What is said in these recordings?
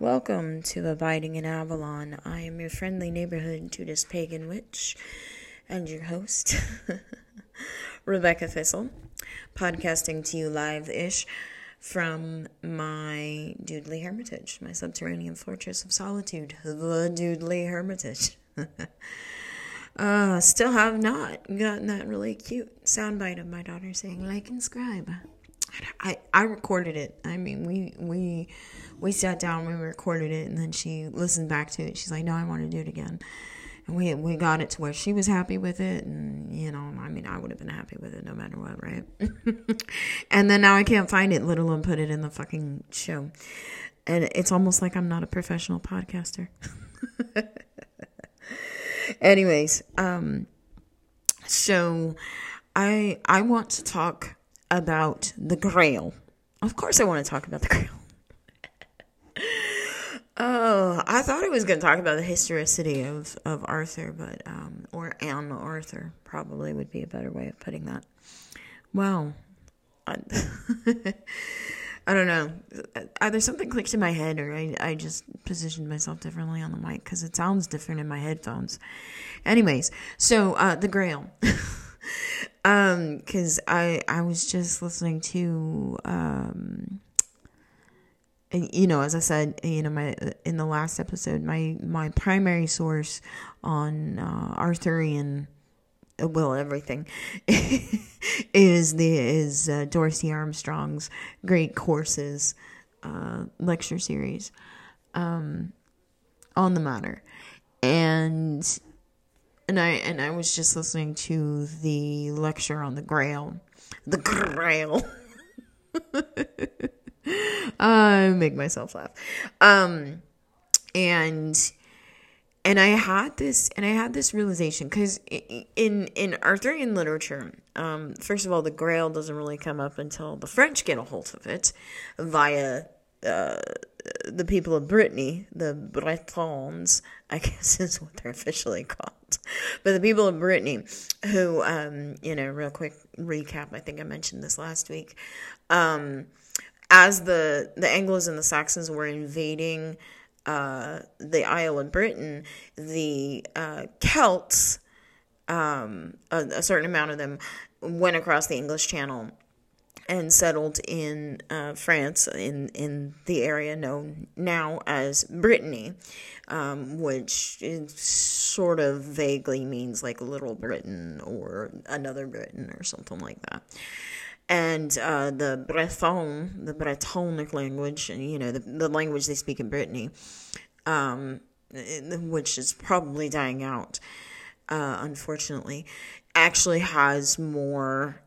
Welcome to Abiding in Avalon. I am your friendly neighborhood Judas Pagan Witch and your host, Rebecca Thistle, podcasting to you live ish from my Doodley Hermitage, my subterranean fortress of solitude, the Doodley Hermitage. uh, still have not gotten that really cute soundbite of my daughter saying like and subscribe. I, I recorded it. I mean, we we we sat down, we recorded it, and then she listened back to it. She's like, "No, I want to do it again." And we we got it to where she was happy with it, and you know, I mean, I would have been happy with it no matter what, right? and then now I can't find it, let alone put it in the fucking show. And it's almost like I'm not a professional podcaster. Anyways, um, so I I want to talk about the Grail. Of course, I want to talk about the Grail. oh, I thought I was going to talk about the historicity of, of Arthur, but um, or Anne Arthur probably would be a better way of putting that. Well, I, I don't know. Either something clicked in my head, or I, I just positioned myself differently on the mic because it sounds different in my headphones. Anyways, so uh, the Grail. um because i i was just listening to um and, you know as i said you know my in the last episode my my primary source on uh, arthurian well everything is the is uh, dorsey armstrong's great courses uh, lecture series um on the matter. And and I and I was just listening to the lecture on the Grail, the Grail. I make myself laugh, um, and and I had this and I had this realization because in in Arthurian literature, um, first of all, the Grail doesn't really come up until the French get a hold of it via uh, the people of Brittany, the Bretons, I guess is what they're officially called. But the people of Brittany, who, um, you know, real quick recap, I think I mentioned this last week. Um, as the, the Anglos and the Saxons were invading uh, the Isle of Britain, the uh, Celts, um, a, a certain amount of them, went across the English Channel and settled in uh, France, in, in the area known now as Brittany, um, which sort of vaguely means like Little Britain or another Britain or something like that. And uh, the Breton, the Bretonic language, you know, the, the language they speak in Brittany, um, which is probably dying out, uh, unfortunately, actually has more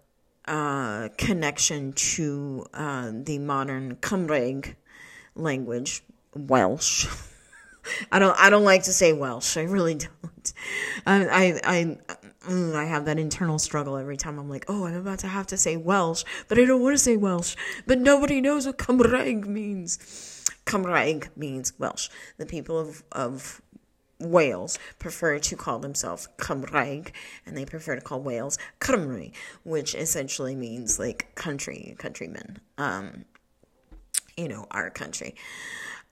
uh, connection to uh, the modern Cymraeg language, Welsh. I don't. I don't like to say Welsh. I really don't. I. I. I, mm, I have that internal struggle every time I'm like, oh, I'm about to have to say Welsh, but I don't want to say Welsh. But nobody knows what Cymraeg means. Cymraeg means Welsh. The people of, of Wales prefer to call themselves Cymraeg, and they prefer to call Wales Cymru, which essentially means like country, countrymen. Um, you know, our country.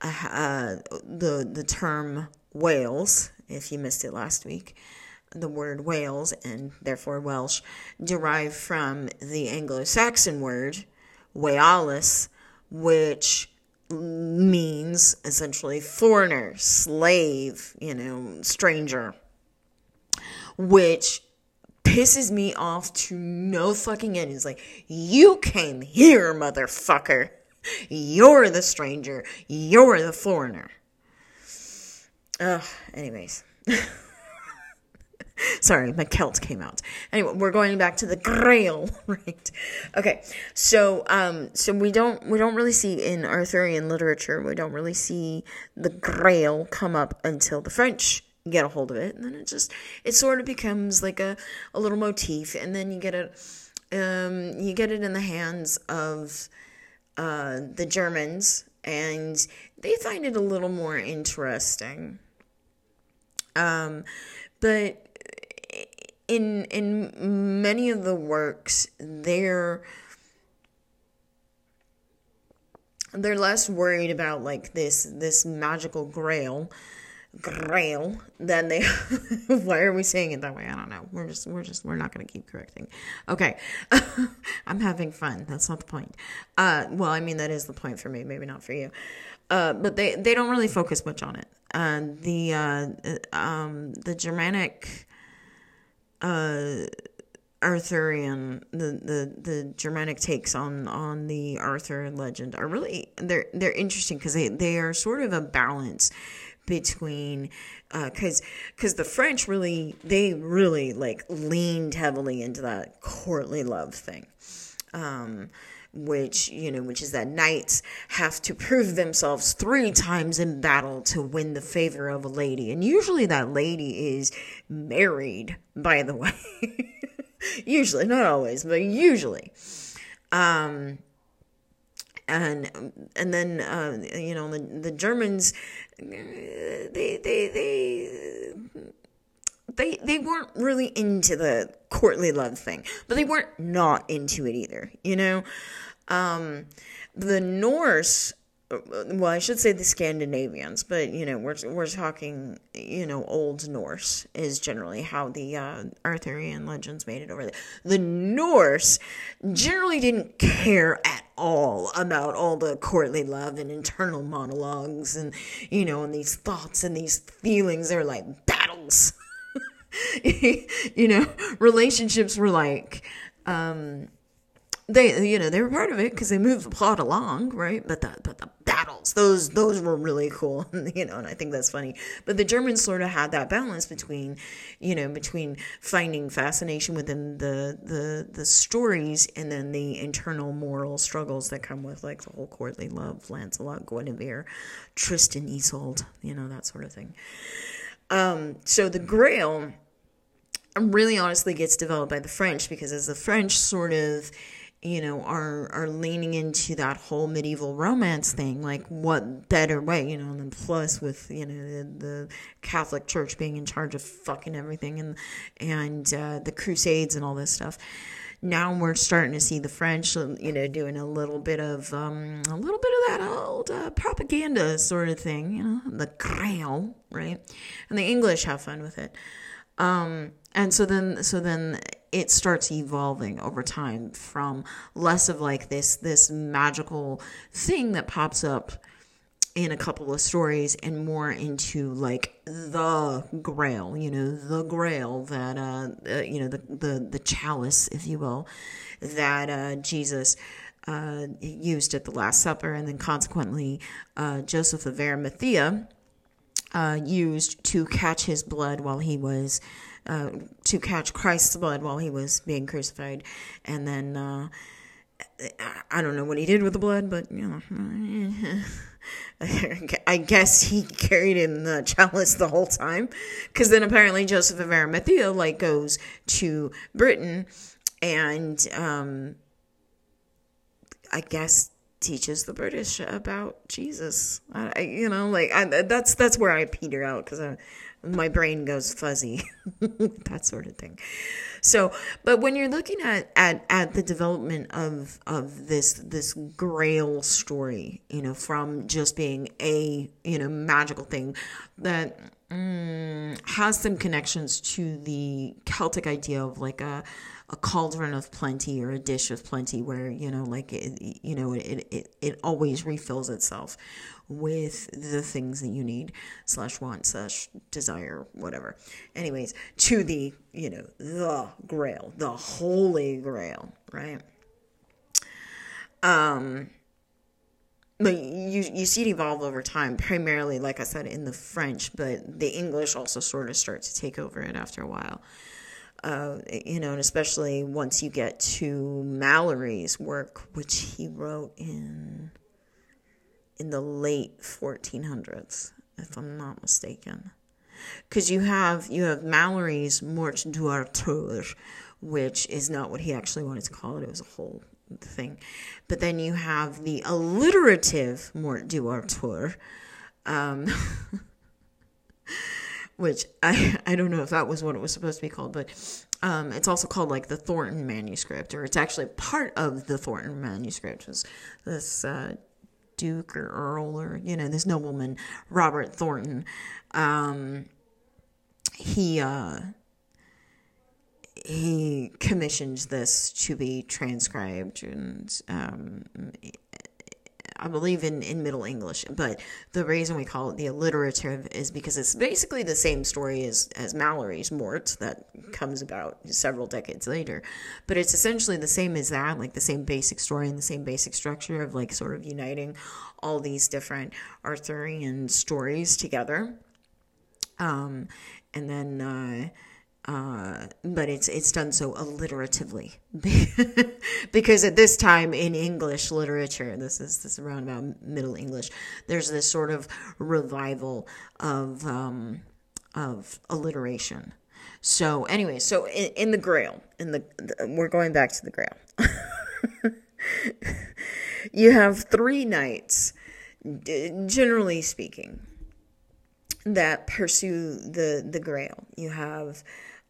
Uh, the the term Wales, if you missed it last week, the word Wales and therefore Welsh derive from the Anglo-Saxon word Wales, which means essentially foreigner, slave, you know, stranger, which pisses me off to no fucking end. It's like, you came here, motherfucker. You're the stranger. You're the foreigner. Ugh, anyways. Sorry, my Celt came out. Anyway, we're going back to the Grail, right? Okay, so um, so we don't we don't really see in Arthurian literature we don't really see the Grail come up until the French get a hold of it, and then it just it sort of becomes like a a little motif, and then you get it um you get it in the hands of uh the Germans, and they find it a little more interesting. Um, but in in many of the works there they're less worried about like this this magical grail grail than they why are we saying it that way? I don't know. We're just we're just we're not going to keep correcting. Okay. I'm having fun. That's not the point. Uh well i mean that is the point for me maybe not for you. Uh but they they don't really focus much on it. Uh the uh um the germanic uh Arthurian the, the the Germanic takes on on the Arthur legend are really they're they're interesting because they they are sort of a balance between because uh, because the French really they really like leaned heavily into that courtly love thing. Um, which you know which is that knights have to prove themselves three times in battle to win the favor of a lady. And usually that lady is married by the way. Usually not always but usually. Um and and then uh, you know the the Germans they they they they they weren't really into the courtly love thing, but they weren't not into it either. You know, um, the Norse well, I should say the Scandinavians, but you know, we're we're talking, you know, Old Norse is generally how the uh, Arthurian legends made it over there. The Norse generally didn't care at all about all the courtly love and internal monologues and you know, and these thoughts and these feelings. They're like battles. you know, relationships were like. Um, they you know they were part of it because they moved the plot along right but the but the battles those those were really cool you know and i think that's funny but the germans sort of had that balance between you know between finding fascination within the the the stories and then the internal moral struggles that come with like the whole courtly love lancelot guinevere tristan isolde you know that sort of thing um so the grail really honestly gets developed by the french because as the french sort of you know are are leaning into that whole medieval romance thing like what better way you know and then plus with you know the, the catholic church being in charge of fucking everything and and uh, the crusades and all this stuff now we're starting to see the french you know doing a little bit of um, a little bit of that old uh, propaganda sort of thing you know the crown right? And the english have fun with it. Um, and so then so then it starts evolving over time from less of like this this magical thing that pops up in a couple of stories and more into like the grail you know the grail that uh, uh you know the, the the chalice if you will that uh jesus uh used at the last supper and then consequently uh joseph of arimathea uh used to catch his blood while he was uh, to catch Christ's blood while he was being crucified, and then uh, I don't know what he did with the blood, but you know. I guess he carried in the chalice the whole time, because then apparently Joseph of Arimathea like goes to Britain, and um, I guess teaches the British about Jesus. I, you know, like I, that's that's where I peter out because I my brain goes fuzzy that sort of thing. So but when you're looking at at at the development of of this this grail story you know from just being a you know magical thing that mm, has some connections to the celtic idea of like a a cauldron of plenty or a dish of plenty where you know like it, you know it, it it always refills itself with the things that you need slash want slash desire whatever. Anyways to the you know the grail the holy grail right? Um but you you see it evolve over time primarily like i said in the french but the english also sort of start to take over it after a while uh, you know, and especially once you get to Malory's work, which he wrote in in the late 1400s, if I'm not mistaken. Because you have you have Malory's Morte d'Arthur, which is not what he actually wanted to call it. It was a whole thing. But then you have the alliterative Morte d'Arthur, um, which I I don't know if that was what it was supposed to be called, but um, it's also called like the Thornton manuscript, or it's actually part of the Thornton manuscript. Was this uh, duke or earl or you know this nobleman Robert Thornton. Um, he uh, he commissions this to be transcribed and um, I believe in, in Middle English, but the reason we call it the alliterative is because it's basically the same story as, as Malory's Mort that comes about several decades later. But it's essentially the same as that, like the same basic story and the same basic structure of like sort of uniting all these different Arthurian stories together. Um, and then, uh, uh, but it's it's done so alliteratively because at this time in English literature, this is this is around about Middle English. There's this sort of revival of um, of alliteration. So anyway, so in, in the Grail, in the, the we're going back to the Grail. you have three knights, generally speaking, that pursue the the Grail. You have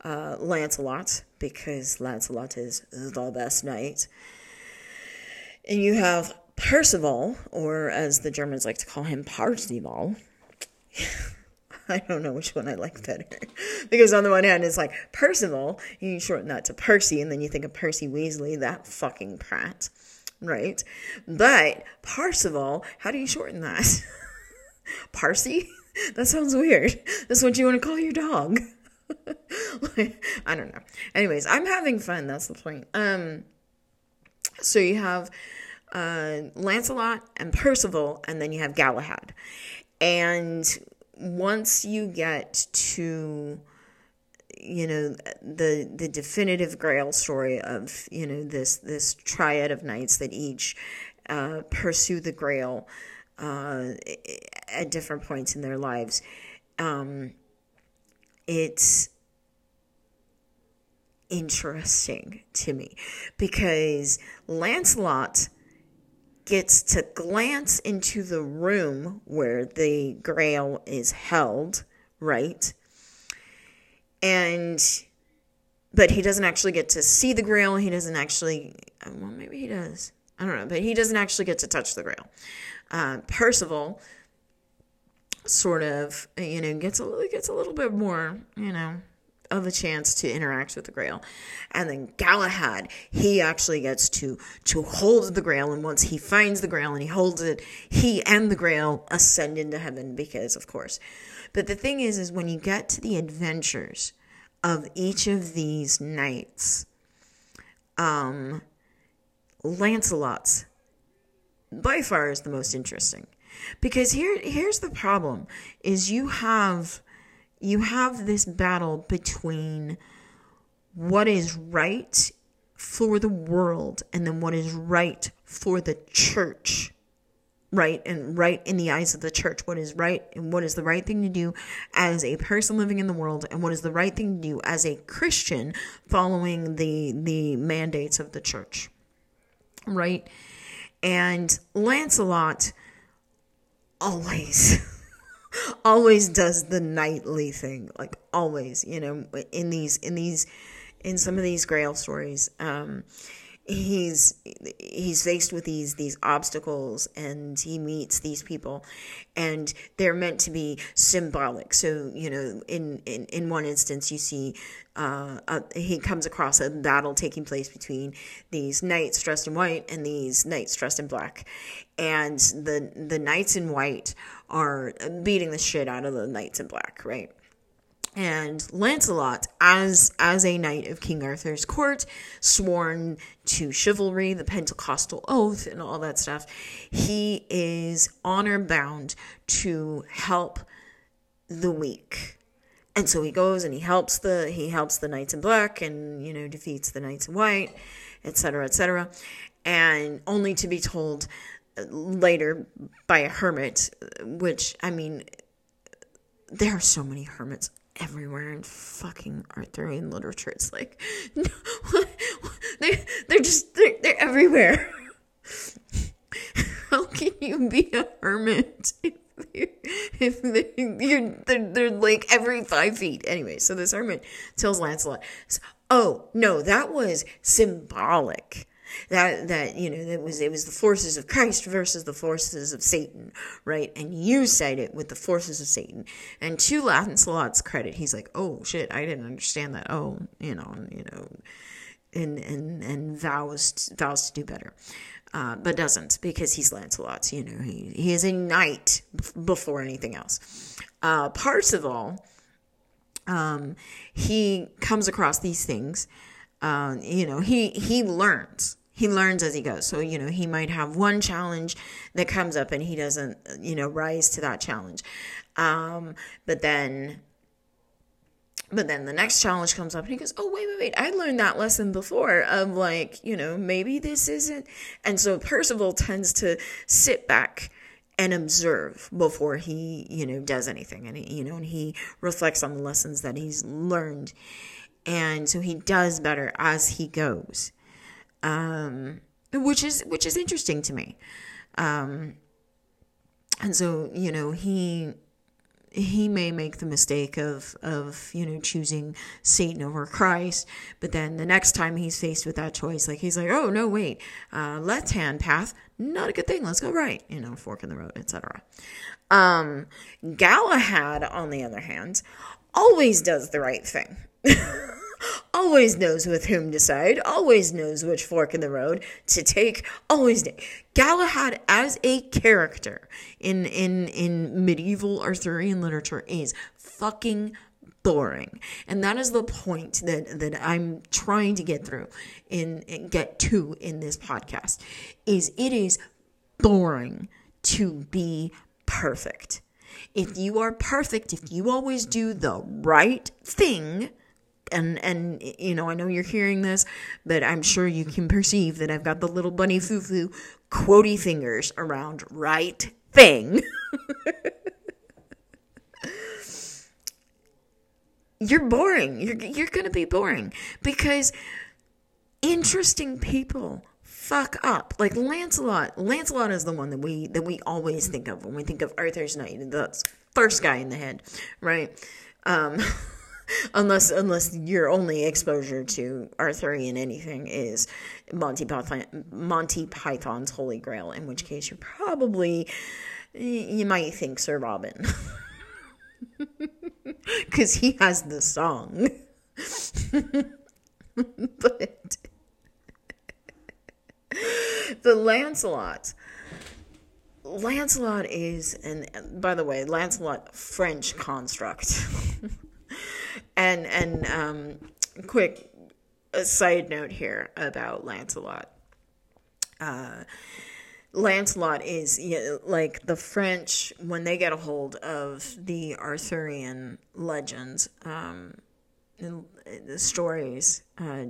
uh, Lancelot, because Lancelot is the best knight. And you have Percival, or as the Germans like to call him, Parzival. I don't know which one I like better. because on the one hand, it's like Percival, you shorten that to Percy, and then you think of Percy Weasley, that fucking prat, right? But Parzival, how do you shorten that? Parsi? That sounds weird. That's what you want to call your dog. I don't know. Anyways, I'm having fun. That's the point. Um, so you have uh, Lancelot and Percival, and then you have Galahad. And once you get to you know the the definitive grail story of you know this this triad of knights that each uh, pursue the grail uh, at different points in their lives um, it's interesting to me because Lancelot gets to glance into the room where the grail is held, right? And but he doesn't actually get to see the grail. He doesn't actually well maybe he does. I don't know, but he doesn't actually get to touch the grail. Uh, Percival sort of you know gets a gets a little bit more you know of a chance to interact with the grail. And then galahad he actually gets to to hold the grail and once he finds the grail and he holds it he and the grail ascend into heaven because of course. But the thing is is when you get to the adventures of each of these knights um lancelot's by far is the most interesting. Because here here's the problem is you have you have this battle between what is right for the world and then what is right for the church. Right and right in the eyes of the church. What is right and what is the right thing to do as a person living in the world and what is the right thing to do as a christian following the the mandates of the church. Right and lancelot always always does the nightly thing like always you know in these in these in some of these grail stories. Um he's he's faced with these these obstacles and he meets these people and they're meant to be symbolic. So you know in in, in one instance you see uh, uh, he comes across a battle taking place between these knights dressed in white and these knights dressed in black. And the the knights in white are beating the shit out of the knights in black right and Lancelot, as as a knight of King Arthur's court, sworn to chivalry, the Pentecostal oath, and all that stuff, he is honor bound to help the weak. And so he goes and he helps the he helps the knights in black and you know defeats the knights in white, etc., etc., and only to be told uh, later by a hermit, uh, which I mean, there are so many hermits everywhere in fucking Arthurian literature. It's like, they they're just they're, they're everywhere. How can you be a hermit if if they're, you're, they're, they're like every five feet? Anyway, so this hermit tells Lancelot, "Oh no, that was symbolic." That that you know it was it was the forces of Christ versus the forces of Satan, right? And you said it with the forces of Satan. And to Lancelot's credit, he's like, "Oh shit, I didn't understand that. Oh, you know, you know." And, and and vows vows to do better, uh, but doesn't because he's Lancelot. You know, he he is a knight before anything else. Uh, Parzival, um, he comes across these things. Uh, you know, he he learns he learns as he goes. So, you know, he might have one challenge that comes up and he doesn't, you know, rise to that challenge. Um, but then but then the next challenge comes up and he goes, Oh, wait, wait, wait. I learned that lesson before of like, you know, maybe this isn't. And so Percival tends to sit back and observe before he, you know, does anything. And, he, you know, and he reflects on the lessons that he's learned. And so he does better as he goes um, which is which is interesting to me. Um, and so you know he he may make the mistake of of you know choosing Satan over Christ, but then the next time he's faced with that choice, like he's like, oh no, wait, uh, left hand path, not a good thing. Let's go right. You know, fork in the road, etc. Um, Galahad, on the other hand, always does the right thing. always knows with whom to side, always knows which fork in the road to take, always Galahad as a character in in in medieval Arthurian literature is fucking boring. And that is the point that that I'm trying to get through in, in get to in this podcast is it is boring to be perfect. If you are perfect, if you always do the right thing, and and you know I know you're hearing this, but I'm sure you can perceive that I've got the little bunny foo foo quotey fingers around right thing. you're boring. You're you're gonna be boring because interesting people fuck up. Like Lancelot. Lancelot is the one that we that we always think of when we think of Arthur's knight, the first guy in the head, right? Um unless unless your only exposure to Arthurian anything is Monty Python, Monty Python's Holy Grail, in which case you're probably you might think Sir Robin because he has the song, but the Lancelot. Lancelot is, and by the way, Lancelot French construct. and and um, quick side note here about Lancelot. Uh, Lancelot is you know, like the French when they get a hold of the Arthurian legends, um, the stories uh,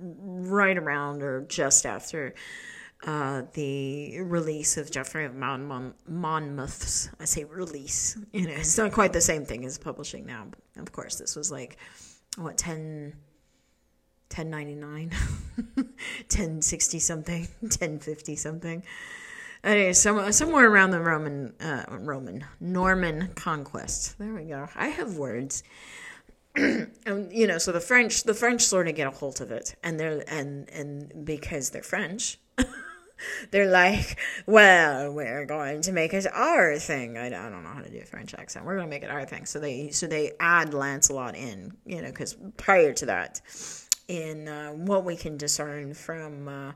right around or just after uh, the release of Geoffrey of Mon- Mon- Monmouth's. I say release. You know, it's not quite the same thing as publishing now. Of course, this was like what 10 1099 1060 something 1050 something anyway somewhere, somewhere around the roman uh, roman norman conquest there we go i have words and you know so the french the french sort of get a hold of it and they're and and because they're french they're like, well, we're going to make it our thing. I, I don't know how to do a French accent. We're going to make it our thing. So they so they add Lancelot in, you know, because prior to that, in uh, what we can discern from uh,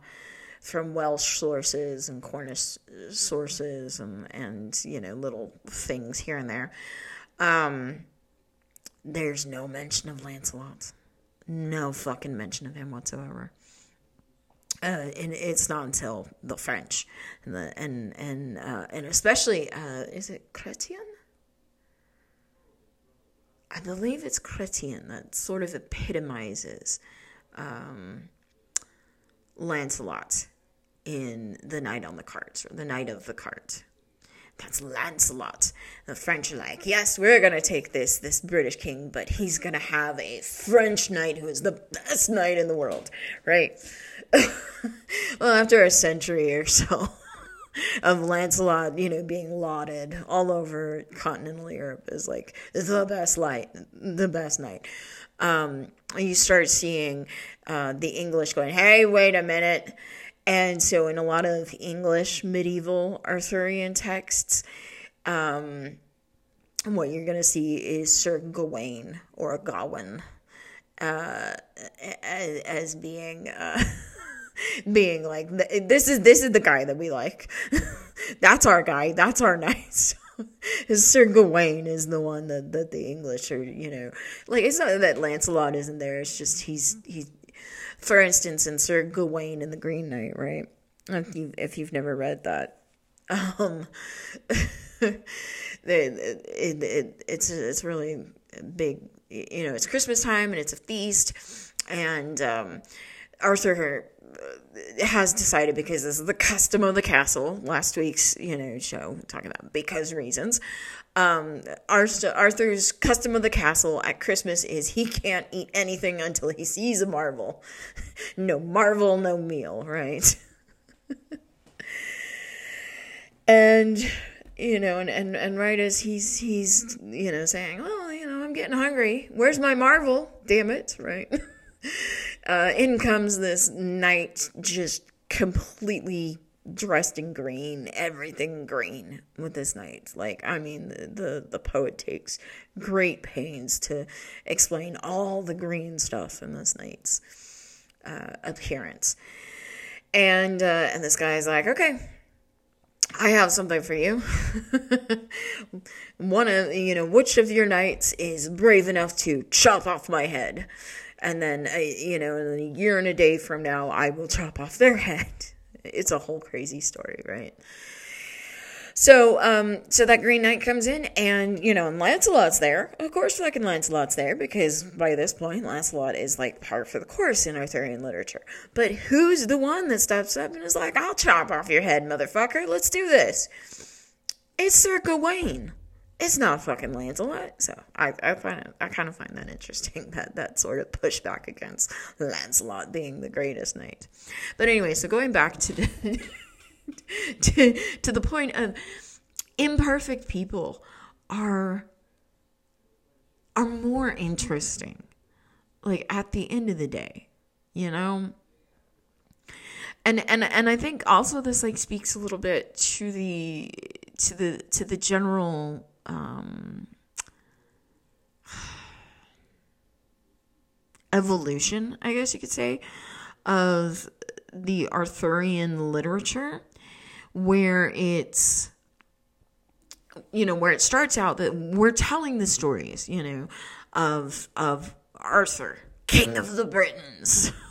from Welsh sources and Cornish sources and and you know little things here and there, um, there's no mention of Lancelot. No fucking mention of him whatsoever. Uh, and it's not until the French and the, and and uh, and especially uh, is it Chrétien? I believe it's Chrétien that sort of epitomizes um, Lancelot in the Knight on the Cart or the Knight of the Cart. That's Lancelot. The French are like, yes, we're gonna take this this British king, but he's gonna have a French knight who is the best knight in the world, right? well, after a century or so of Lancelot, you know, being lauded all over continental Europe as like the best light, the best knight. Um, you start seeing uh, the English going, "Hey, wait a minute." And so, in a lot of English medieval Arthurian texts, um, what you're going to see is Sir Gawain or Gawain uh, as, as being. Uh, being like this is this is the guy that we like that's our guy that's our knight Sir Gawain is the one that, that the English are, you know, like it's not that Lancelot isn't there. It's just he's he's, for instance, in Sir Gawain and the Green Knight, right? If you if you've never read that, um, it, it, it, it's it's really big. You know, it's Christmas time and it's a feast, and um, Arthur has decided because this is the custom of the castle. Last week's you know show talking about because reasons. Um, Arthur's custom of the castle at Christmas is he can't eat anything until he sees a marvel. no marvel, no meal, right? and you know, and, and, and right as he's he's you know saying, well, you know, I'm getting hungry. Where's my marvel? Damn it, right? Uh, in comes this knight just completely dressed in green, everything green with this knight. Like, I mean, the, the, the poet takes great pains to explain all the green stuff in this knight's uh, appearance. And uh, and this guy's like, okay, I have something for you. One of you know, which of your knights is brave enough to chop off my head? and then uh, you know in a year and a day from now i will chop off their head it's a whole crazy story right? So um so that green knight comes in and you know and lancelot's there. Of course fucking lancelot's there because by this point lancelot is like par for the course in arthurian literature. But who's the one that steps up and is like i'll chop off your head motherfucker. Let's do this. It's sir gawain it's not fucking Lancelot. So I, I find it, I kind of find that interesting that that sort of pushback against Lancelot being the greatest knight. But anyway, so going back to the, to to the point of imperfect people are are more interesting. Like at the end of the day, you know. And and and I think also this like speaks a little bit to the to the to the general um, evolution, I guess you could say, of the Arthurian literature, where it's you know where it starts out that we're telling the stories you know of of arthur king of the britons.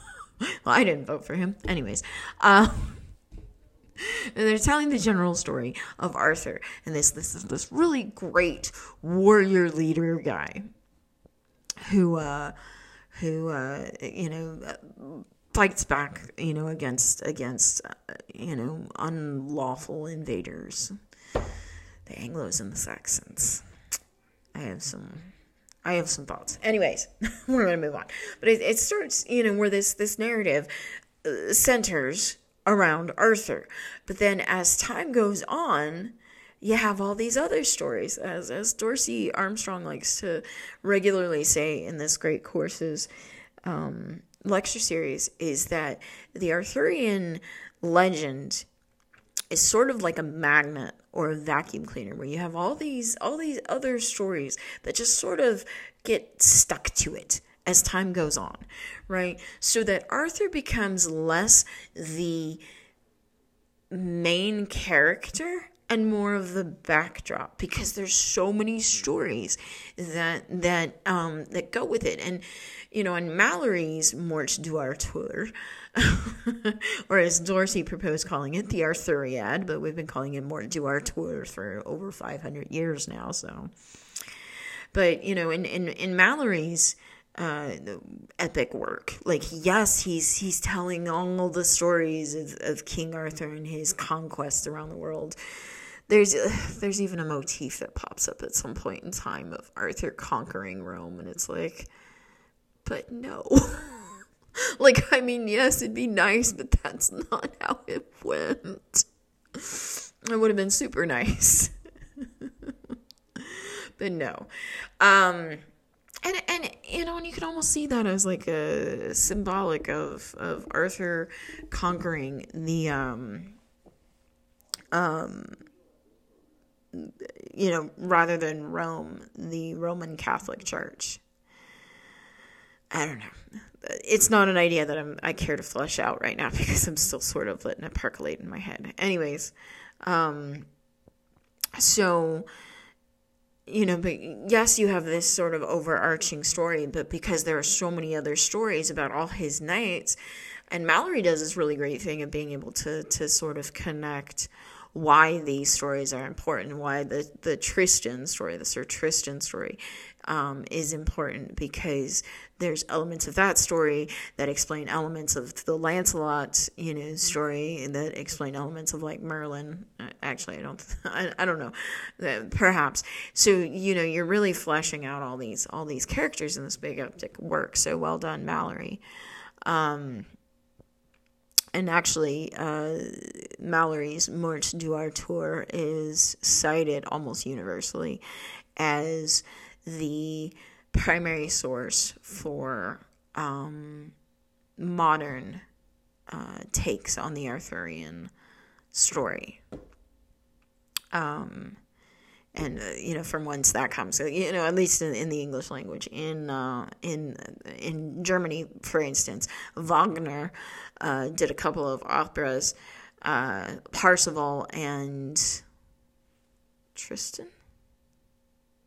Well i didn't vote for him. Anyways uh, and they're telling the general story of Arthur and this this is this really great warrior leader guy who uh who uh you know fights back you know against against uh, you know unlawful invaders the Anglos and the Saxons I have some I have some thoughts. Anyways, we're going to move on. But it, it starts, you know, where this this narrative uh, centers around Arthur. But then as time goes on, you have all these other stories, as as Dorsey Armstrong likes to regularly say in this great courses um, lecture series, is that the Arthurian legend is sort of like a magnet or a vacuum cleaner where you have all these all these other stories that just sort of get stuck to it as time goes on, right? So that Arthur becomes less the main character and more of the backdrop because there's so many stories that that um that go with it and you know in Malory's Morte d'Arthur or as Dorsey proposed calling it the Arthuriad but we've been calling it Morte d'Arthur for over 500 years now so but you know in in in Malory's uh, epic work. Like, yes, he's he's telling all the stories of, of King Arthur and his conquests around the world. There's there's even a motif that pops up at some point in time of Arthur conquering Rome, and it's like, but no. like, I mean, yes, it'd be nice, but that's not how it went. It would have been super nice. but no. Um and and you know, and you can almost see that as like a symbolic of of Arthur conquering the um um you know, rather than Rome, the Roman Catholic Church. I don't know. It's not an idea that I'm I care to flesh out right now because I'm still sort of letting it percolate in my head. Anyways, um so you know, but yes, you have this sort of overarching story, but because there are so many other stories about all his knights, and Malory does this really great thing of being able to to sort of connect why these stories are important, why the the Tristan story, the Sir Tristan story, um, is important because there's elements of that story that explain elements of the Lancelot, you know, story that explain elements of like Merlin. Uh, actually, I don't, I, I don't know, uh, perhaps. So you know, you're really fleshing out all these all these characters in this big epic work. So well done, Malory. Um, and actually, uh, Malory's Morte d'Arthur is cited almost universally as the primary source for um, modern uh, takes on the Arthurian story. Um, and uh, you know from whence that comes. You know, at least in, in the English language. In uh, in in Germany, for instance, Wagner uh, did a couple of operas, uh, Parsifal and Tristan.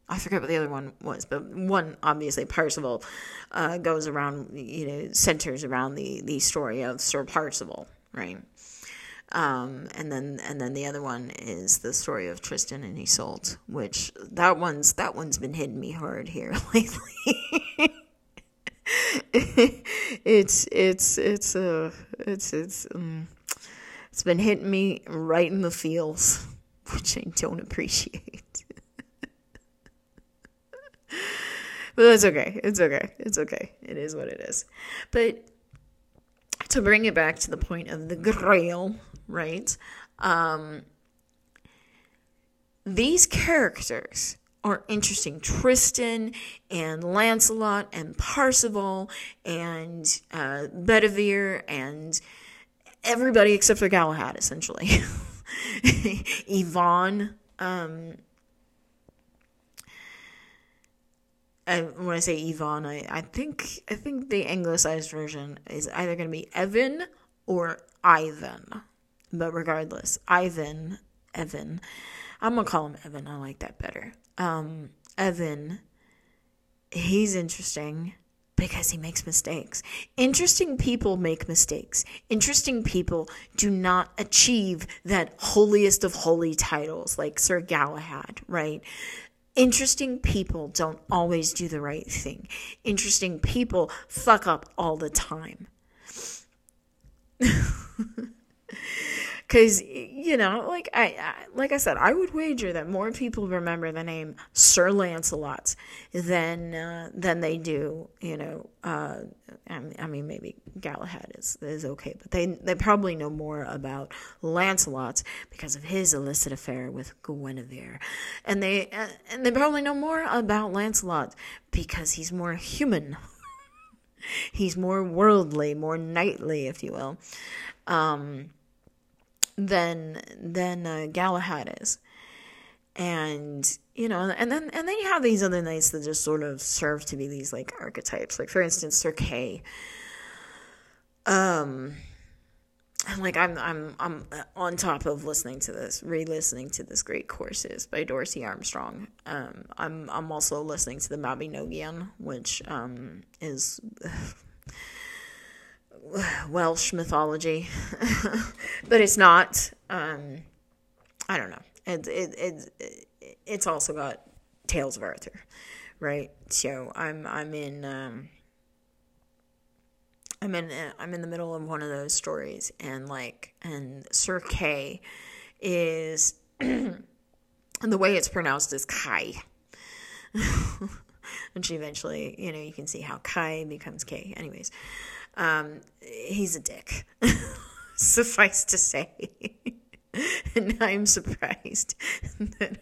I forget what the other one was, but one obviously Parsifal uh, goes around, you know, centers around the the story of Sir Parsifal, right? Um, and then and then the other one is the story of Tristan and Isolde, which that one's that one's been hitting me hard here lately. it's it's it's uh it's it's um, it's been hitting me right in the feels, which I don't appreciate. but it's okay. It's okay. It's okay. It is what it is. But to bring it back to the point of the Grail, right? Um, these characters are interesting. Tristan and Lancelot and Parsifal and uh, Bedivere and everybody except for Galahad, essentially. Yvain. Um, I, when I say Yvain, I, I think I think the anglicized version is either going to be Evan or Ivan. But regardless, Ivan, Evan, I'm gonna call him Evan. I like that better. Um, Evan, he's interesting because he makes mistakes. Interesting people make mistakes. Interesting people do not achieve that holiest of holy titles like Sir Galahad, right? Interesting people don't always do the right thing. Interesting people fuck up all the time. Cause you know, like I, I, like I said, I would wager that more people remember the name Sir Lancelot than uh, than they do. You know, uh, I mean, maybe Galahad is is okay, but they they probably know more about Lancelot because of his illicit affair with Guinevere, and they uh, and they probably know more about Lancelot because he's more human. he's more worldly, more knightly, if you will. Um, than than uh, Galahad is. And you know, and then and then you have these other knights that just sort of serve to be these like archetypes. Like for instance, Sir Kay. Um like I'm I'm I'm on top of listening to this, re-listening to this great courses by Dorsey Armstrong. Um, I'm I'm also listening to the Mabinogion, which um, is Welsh mythology, but it's not. Um, I don't know. It, it, it, it's also got Tales of Arthur, right? So I'm I'm in um, I'm in I'm in the middle of one of those stories, and like and Sir Kay is and the way it's pronounced is Kai. and she eventually, you know, you can see how Kai becomes K. Anyways, um, he's a dick. Suffice to say. and I'm surprised that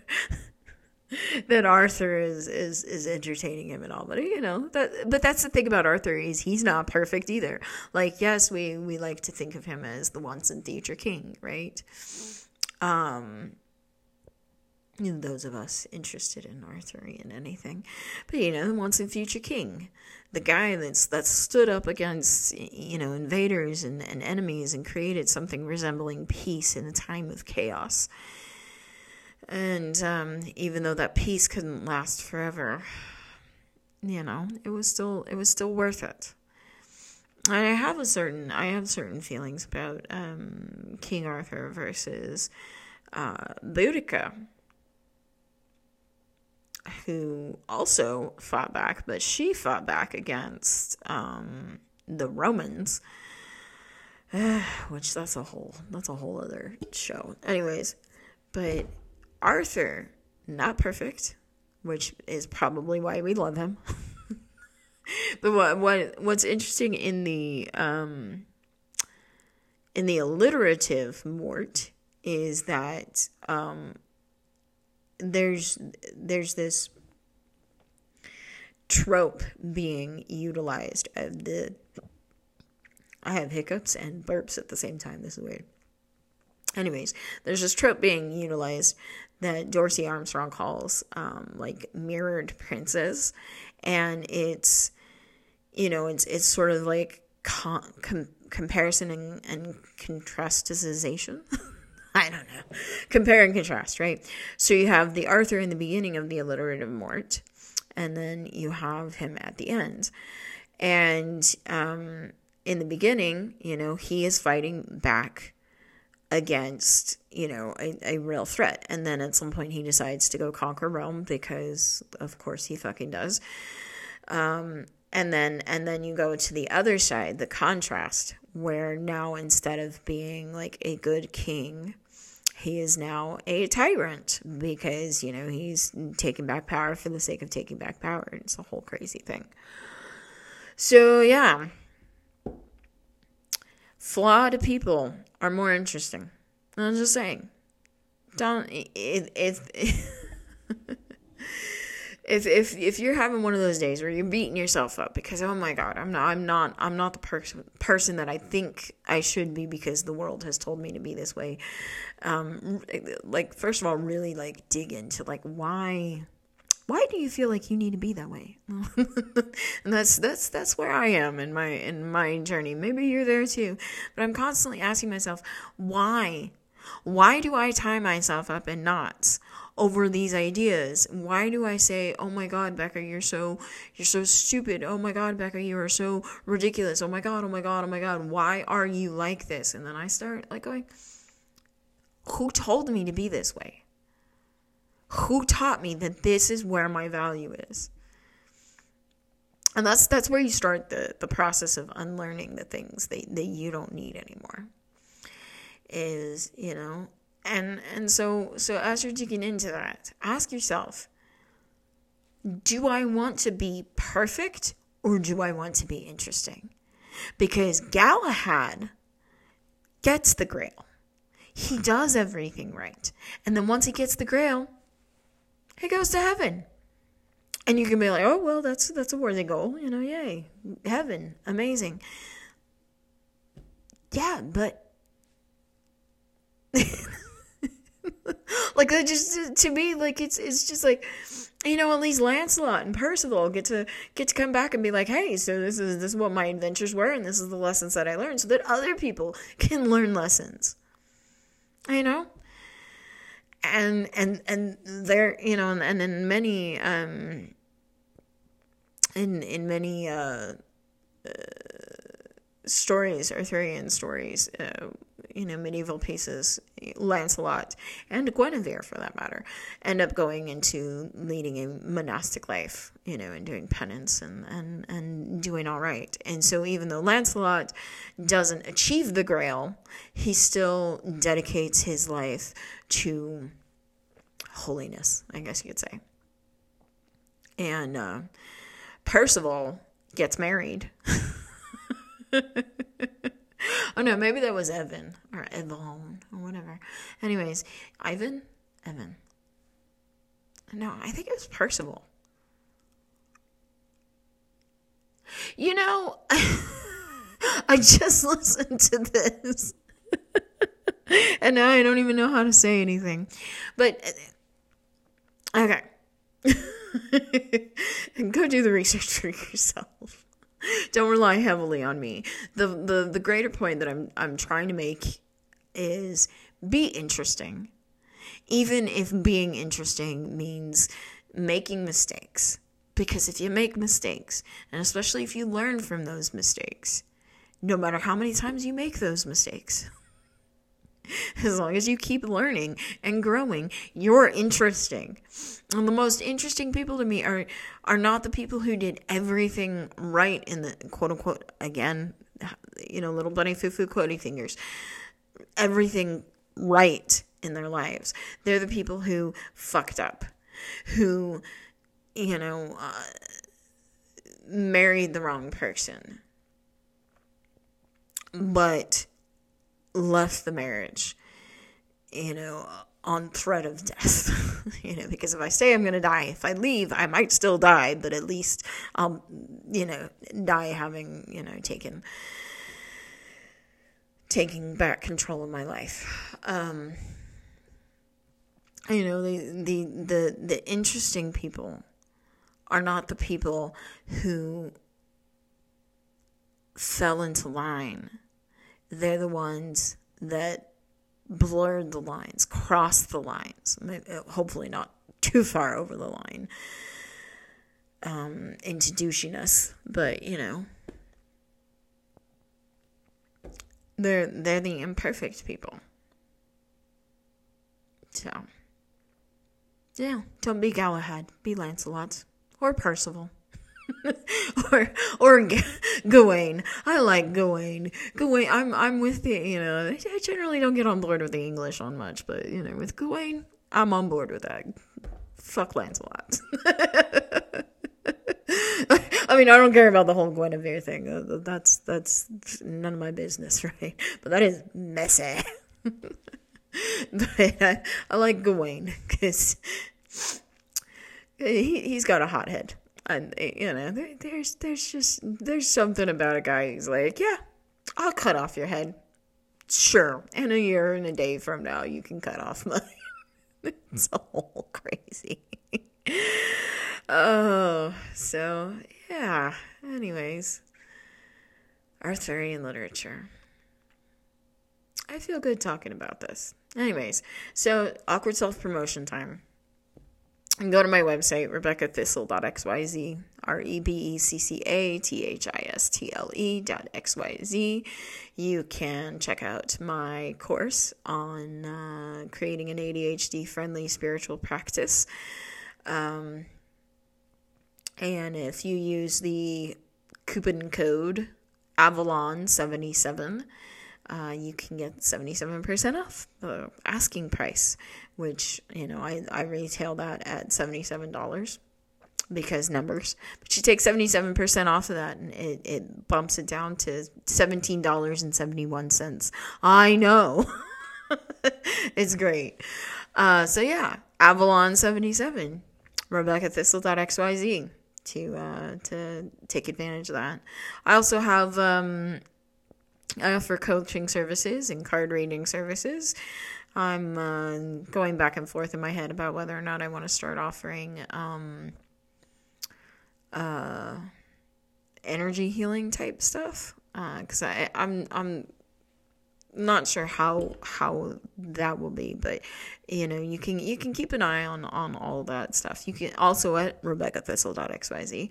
that Arthur is is is entertaining him and all. But you know that. But that's the thing about Arthur is he's not perfect either. Like yes, we we like to think of him as the once and future king, right? Um. Those of us interested in Arthurian anything, but you know, the once and future king, the guy that's that stood up against you know invaders and, and enemies and created something resembling peace in a time of chaos and um, even though that peace couldn't last forever, you know, it was still it was still worth it. And I have a certain I have certain feelings about um, King Arthur versus uh, who also fought back, but she fought back against um, the Romans. which that's a whole that's a whole other show. Anyways, but Arthur, not perfect, which is probably why we love him. but what what what's interesting in the um in the alliterative Morte is that um there's there's this trope being utilized of the I have hiccups and burps at the same time. This is weird. Anyways, there's this trope being utilized that Dorsey Armstrong calls um, like mirrored princes, and it's you know it's it's sort of like com- com- comparison and, and contrastization. I don't know. Compare and contrast, right? So you have the Arthur in the beginning of the alliterative Morte, and then you have him at the end. And um, in the beginning, you know, he is fighting back against you know a, a real threat and then at some point he decides to go conquer rome because of course he fucking does um, and then and then you go to the other side the contrast where now instead of being like a good king he is now a tyrant because you know he's taking back power for the sake of taking back power it's a whole crazy thing so yeah flawed people are more interesting. I'm just saying. Don't if if if if you're having one of those days where you're beating yourself up because oh my god, I'm not I'm not I'm not the person person that I think I should be because the world has told me to be this way. Um like first of all really like dig into like why why do you feel like you need to be that way? And that's that's that's where i am in my in my journey. Maybe you're there too but i'm constantly asking myself why? Why do i tie myself up in knots over these ideas why do i say oh my god becca you're so you're so stupid oh my god becca you are so ridiculous oh my god oh my god oh my god why are you like this and then i start like going who told me to be this way who taught me that this is where my value is? And that's that's where you start the, the process of unlearning the things that, that you don't need anymore. Is, you know, and and so so as you're digging into that, ask yourself, do I want to be perfect or do I want to be interesting? Because Galahad gets the grail. He does everything right. And then once he gets the grail, he goes to heaven. And you can be like, oh well, that's that's a worthy goal, you know, yay. Heaven, amazing. Yeah, but like that just to me like it's it's just like you know at least lancelot and percival get to get to come back and be like hey so this is this is what my adventures were and this is the lessons that i learned so that other people can learn lessons. You know? And and and there you know and, and in many um in in many uh, uh stories arthurian stories uh, you know medieval pieces lancelot and guinevere for that matter end up going into leading a monastic life you know and doing penance and and and doing all right and so even though lancelot doesn't achieve the grail he still dedicates his life to holiness, I guess you could say. And uh, Percival gets married. oh no, maybe that was Evan or Evan or whatever. Anyways, Ivan, Evan. No, I think it was Percival. You know, I just listened to this. and now I don't even know how to say anything. But, okay. Go do the research for yourself. Don't rely heavily on me. The, the the greater point that I'm I'm trying to make is be interesting. Even if being interesting means making mistakes. Because if you make mistakes, and especially if you learn from those mistakes, no matter how many times you make those mistakes, as long as you keep learning and growing, you're interesting. And the most interesting people to me are are not the people who did everything right in the quote unquote again, you know, little bunny foo foo quotey fingers. Everything right in their lives. They're the people who fucked up, who, you know, uh, married the wrong person, but left the marriage, you know, on threat of death. you know, because if I say I'm going to die, if I leave, I might still die, but at least I'll, you know, die having, you know, taken taking back control of my life. Um, you know, the, the the the interesting people are not the people who fell into line. They're the ones that blurred the lines, crossed the lines, hopefully not too far over the line um, into douchiness, but you know, they're they're the imperfect people. So, yeah, don't be Galahad, be Lancelot or Percival. or or G- Gawain. I like Gawain. Gawain. I'm I'm with the you know. I generally don't get on board with the English on much, but you know, with Gawain, I'm on board with that. Fuck Lancelot. I mean, I don't care about the whole Guinevere thing. That's that's none of my business, right? But that is messy. but I, I like Gawain because he he's got a hot head and you know there, there's there's just there's something about a guy who's like yeah i'll cut off your head. Sure and a year and a day from now you can cut off mine. It's all crazy. Oh so yeah anyways. Arthurian literature. I feel good talking about this. Anyways so awkward self-promotion time and go to my website, rebeccathistle.xyz, R E B E C C A T H I S T L E dot XYZ. You can check out my course on uh, creating an ADHD friendly spiritual practice. Um, and if you use the coupon code Avalon77, uh, you can get 77% off the asking price, which, you know, I, I retail that at $77 because numbers. But you take 77% off of that and it, it bumps it down to $17.71. I know. it's great. Uh, so yeah, Avalon 77, RebeccaThistle.xyz to uh, to take advantage of that. I also have um, I offer coaching services and card reading services. I'm uh, going back and forth in my head about whether or not I want to start offering um, uh, energy healing type stuff because uh, I'm I'm not sure how how that will be, but you know you can you can keep an eye on on all that stuff. You can also at RebeccaThistle.xyz.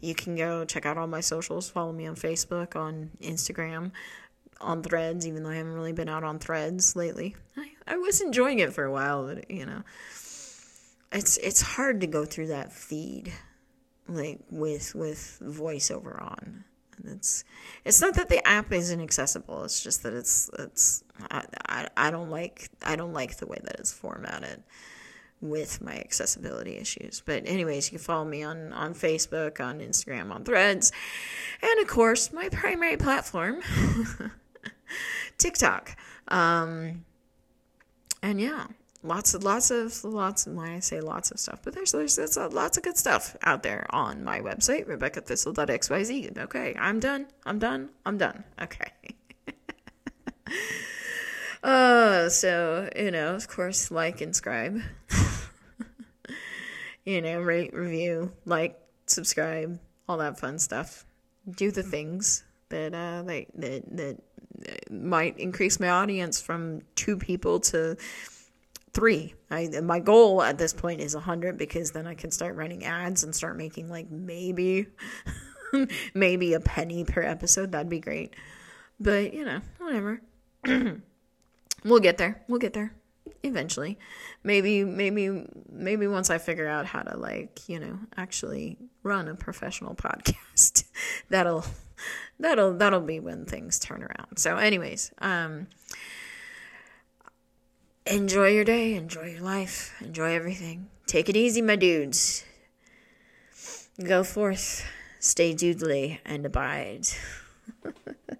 You can go check out all my socials. Follow me on Facebook, on Instagram on threads, even though I haven't really been out on threads lately. I, I was enjoying it for a while, but you know, it's it's hard to go through that feed like with with voiceover on. And it's it's not that the app isn't accessible. It's just that it's it's I, I, I don't like I don't like the way that it's formatted with my accessibility issues. But anyways, you can follow me on on Facebook, on Instagram, on Threads, and of course my primary platform TikTok. Um, and yeah, lots of lots of lots of when I say lots of stuff, but there's there's, there's lots of good stuff out there on my website, RebeccaThistle.xyz. Okay, I'm done. I'm done. I'm done. Okay. uh so, you know, of course, like and subscribe. you know, rate, review, like, subscribe, all that fun stuff. Do the things that uh that that, that might increase my audience from two people to three. I my goal at this point is a hundred because then I can start running ads and start making like maybe maybe a penny per episode. That'd be great. But you know, whatever. we'll get there. We'll get there eventually. Maybe maybe maybe once I figure out how to like, you know, actually run a professional podcast. that'll that'll that'll be when things turn around. So anyways, um enjoy your day, enjoy your life, enjoy everything. Take it easy, my dudes. Go forth, stay doodly, and abide.